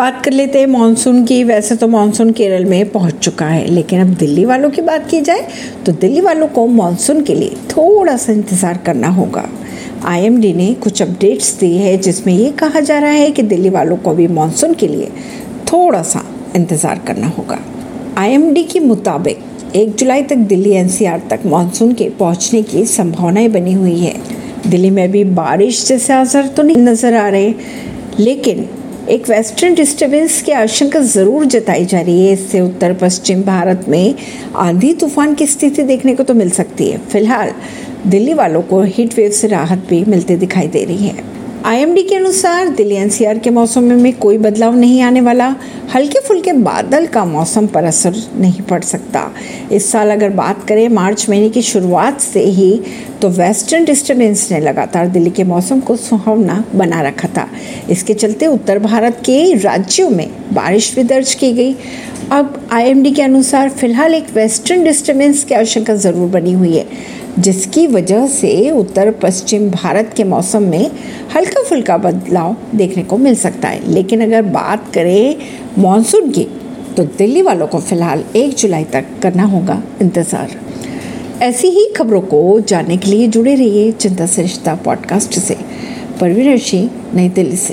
बात कर लेते हैं, मानसून की। वैसे तो मानसून केरल में पहुँच चुका है, लेकिन अब दिल्ली वालों की बात की जाए तो दिल्ली वालों को मानसून के लिए थोड़ा सा इंतज़ार करना होगा। आईएमडी ने कुछ अपडेट्स दी है, जिसमें ये कहा जा रहा है कि दिल्ली वालों को भी मानसून के लिए थोड़ा सा इंतज़ार करना होगा। आईएमडी के मुताबिक, एक जुलाई तक दिल्ली एनसीआर तक मानसून के पहुँचने की संभावनाएँ बनी हुई है। दिल्ली में भी बारिश जैसे असर तो नहीं नज़र आ रहे, लेकिन एक वेस्टर्न डिस्टर्बेंस की आशंका ज़रूर जताई जा रही है। इससे उत्तर पश्चिम भारत में आंधी तूफ़ान की स्थिति देखने को तो मिल सकती है। फ़िलहाल दिल्ली वालों को हीट वेव से राहत भी मिलती दिखाई दे रही है। आईएमडी के अनुसार दिल्ली एनसीआर के मौसम में में कोई बदलाव नहीं आने वाला। हल्के फुल्के बादल का मौसम पर असर नहीं पड़ सकता। इस साल अगर बात करें मार्च महीने की शुरुआत से ही तो वेस्टर्न डिस्टर्बेंस ने लगातार दिल्ली के मौसम को सुहावना बना रखा था। इसके चलते उत्तर भारत के राज्यों में बारिश भी दर्ज की गई। अब आईएमडी के अनुसार फ़िलहाल एक वेस्टर्न डिस्टर्बेंस की आशंका ज़रूर बनी हुई है, जिसकी वजह से उत्तर पश्चिम भारत के मौसम में हल्का फुल्का बदलाव देखने को मिल सकता है। लेकिन अगर बात करें मानसून की तो दिल्ली वालों को फ़िलहाल एक जुलाई तक करना होगा इंतज़ार। ऐसी ही खबरों को जानने के लिए जुड़े रहिए चिंता सरिश्ता पॉडकास्ट से। परवीन सिंह नई दिल्ली से।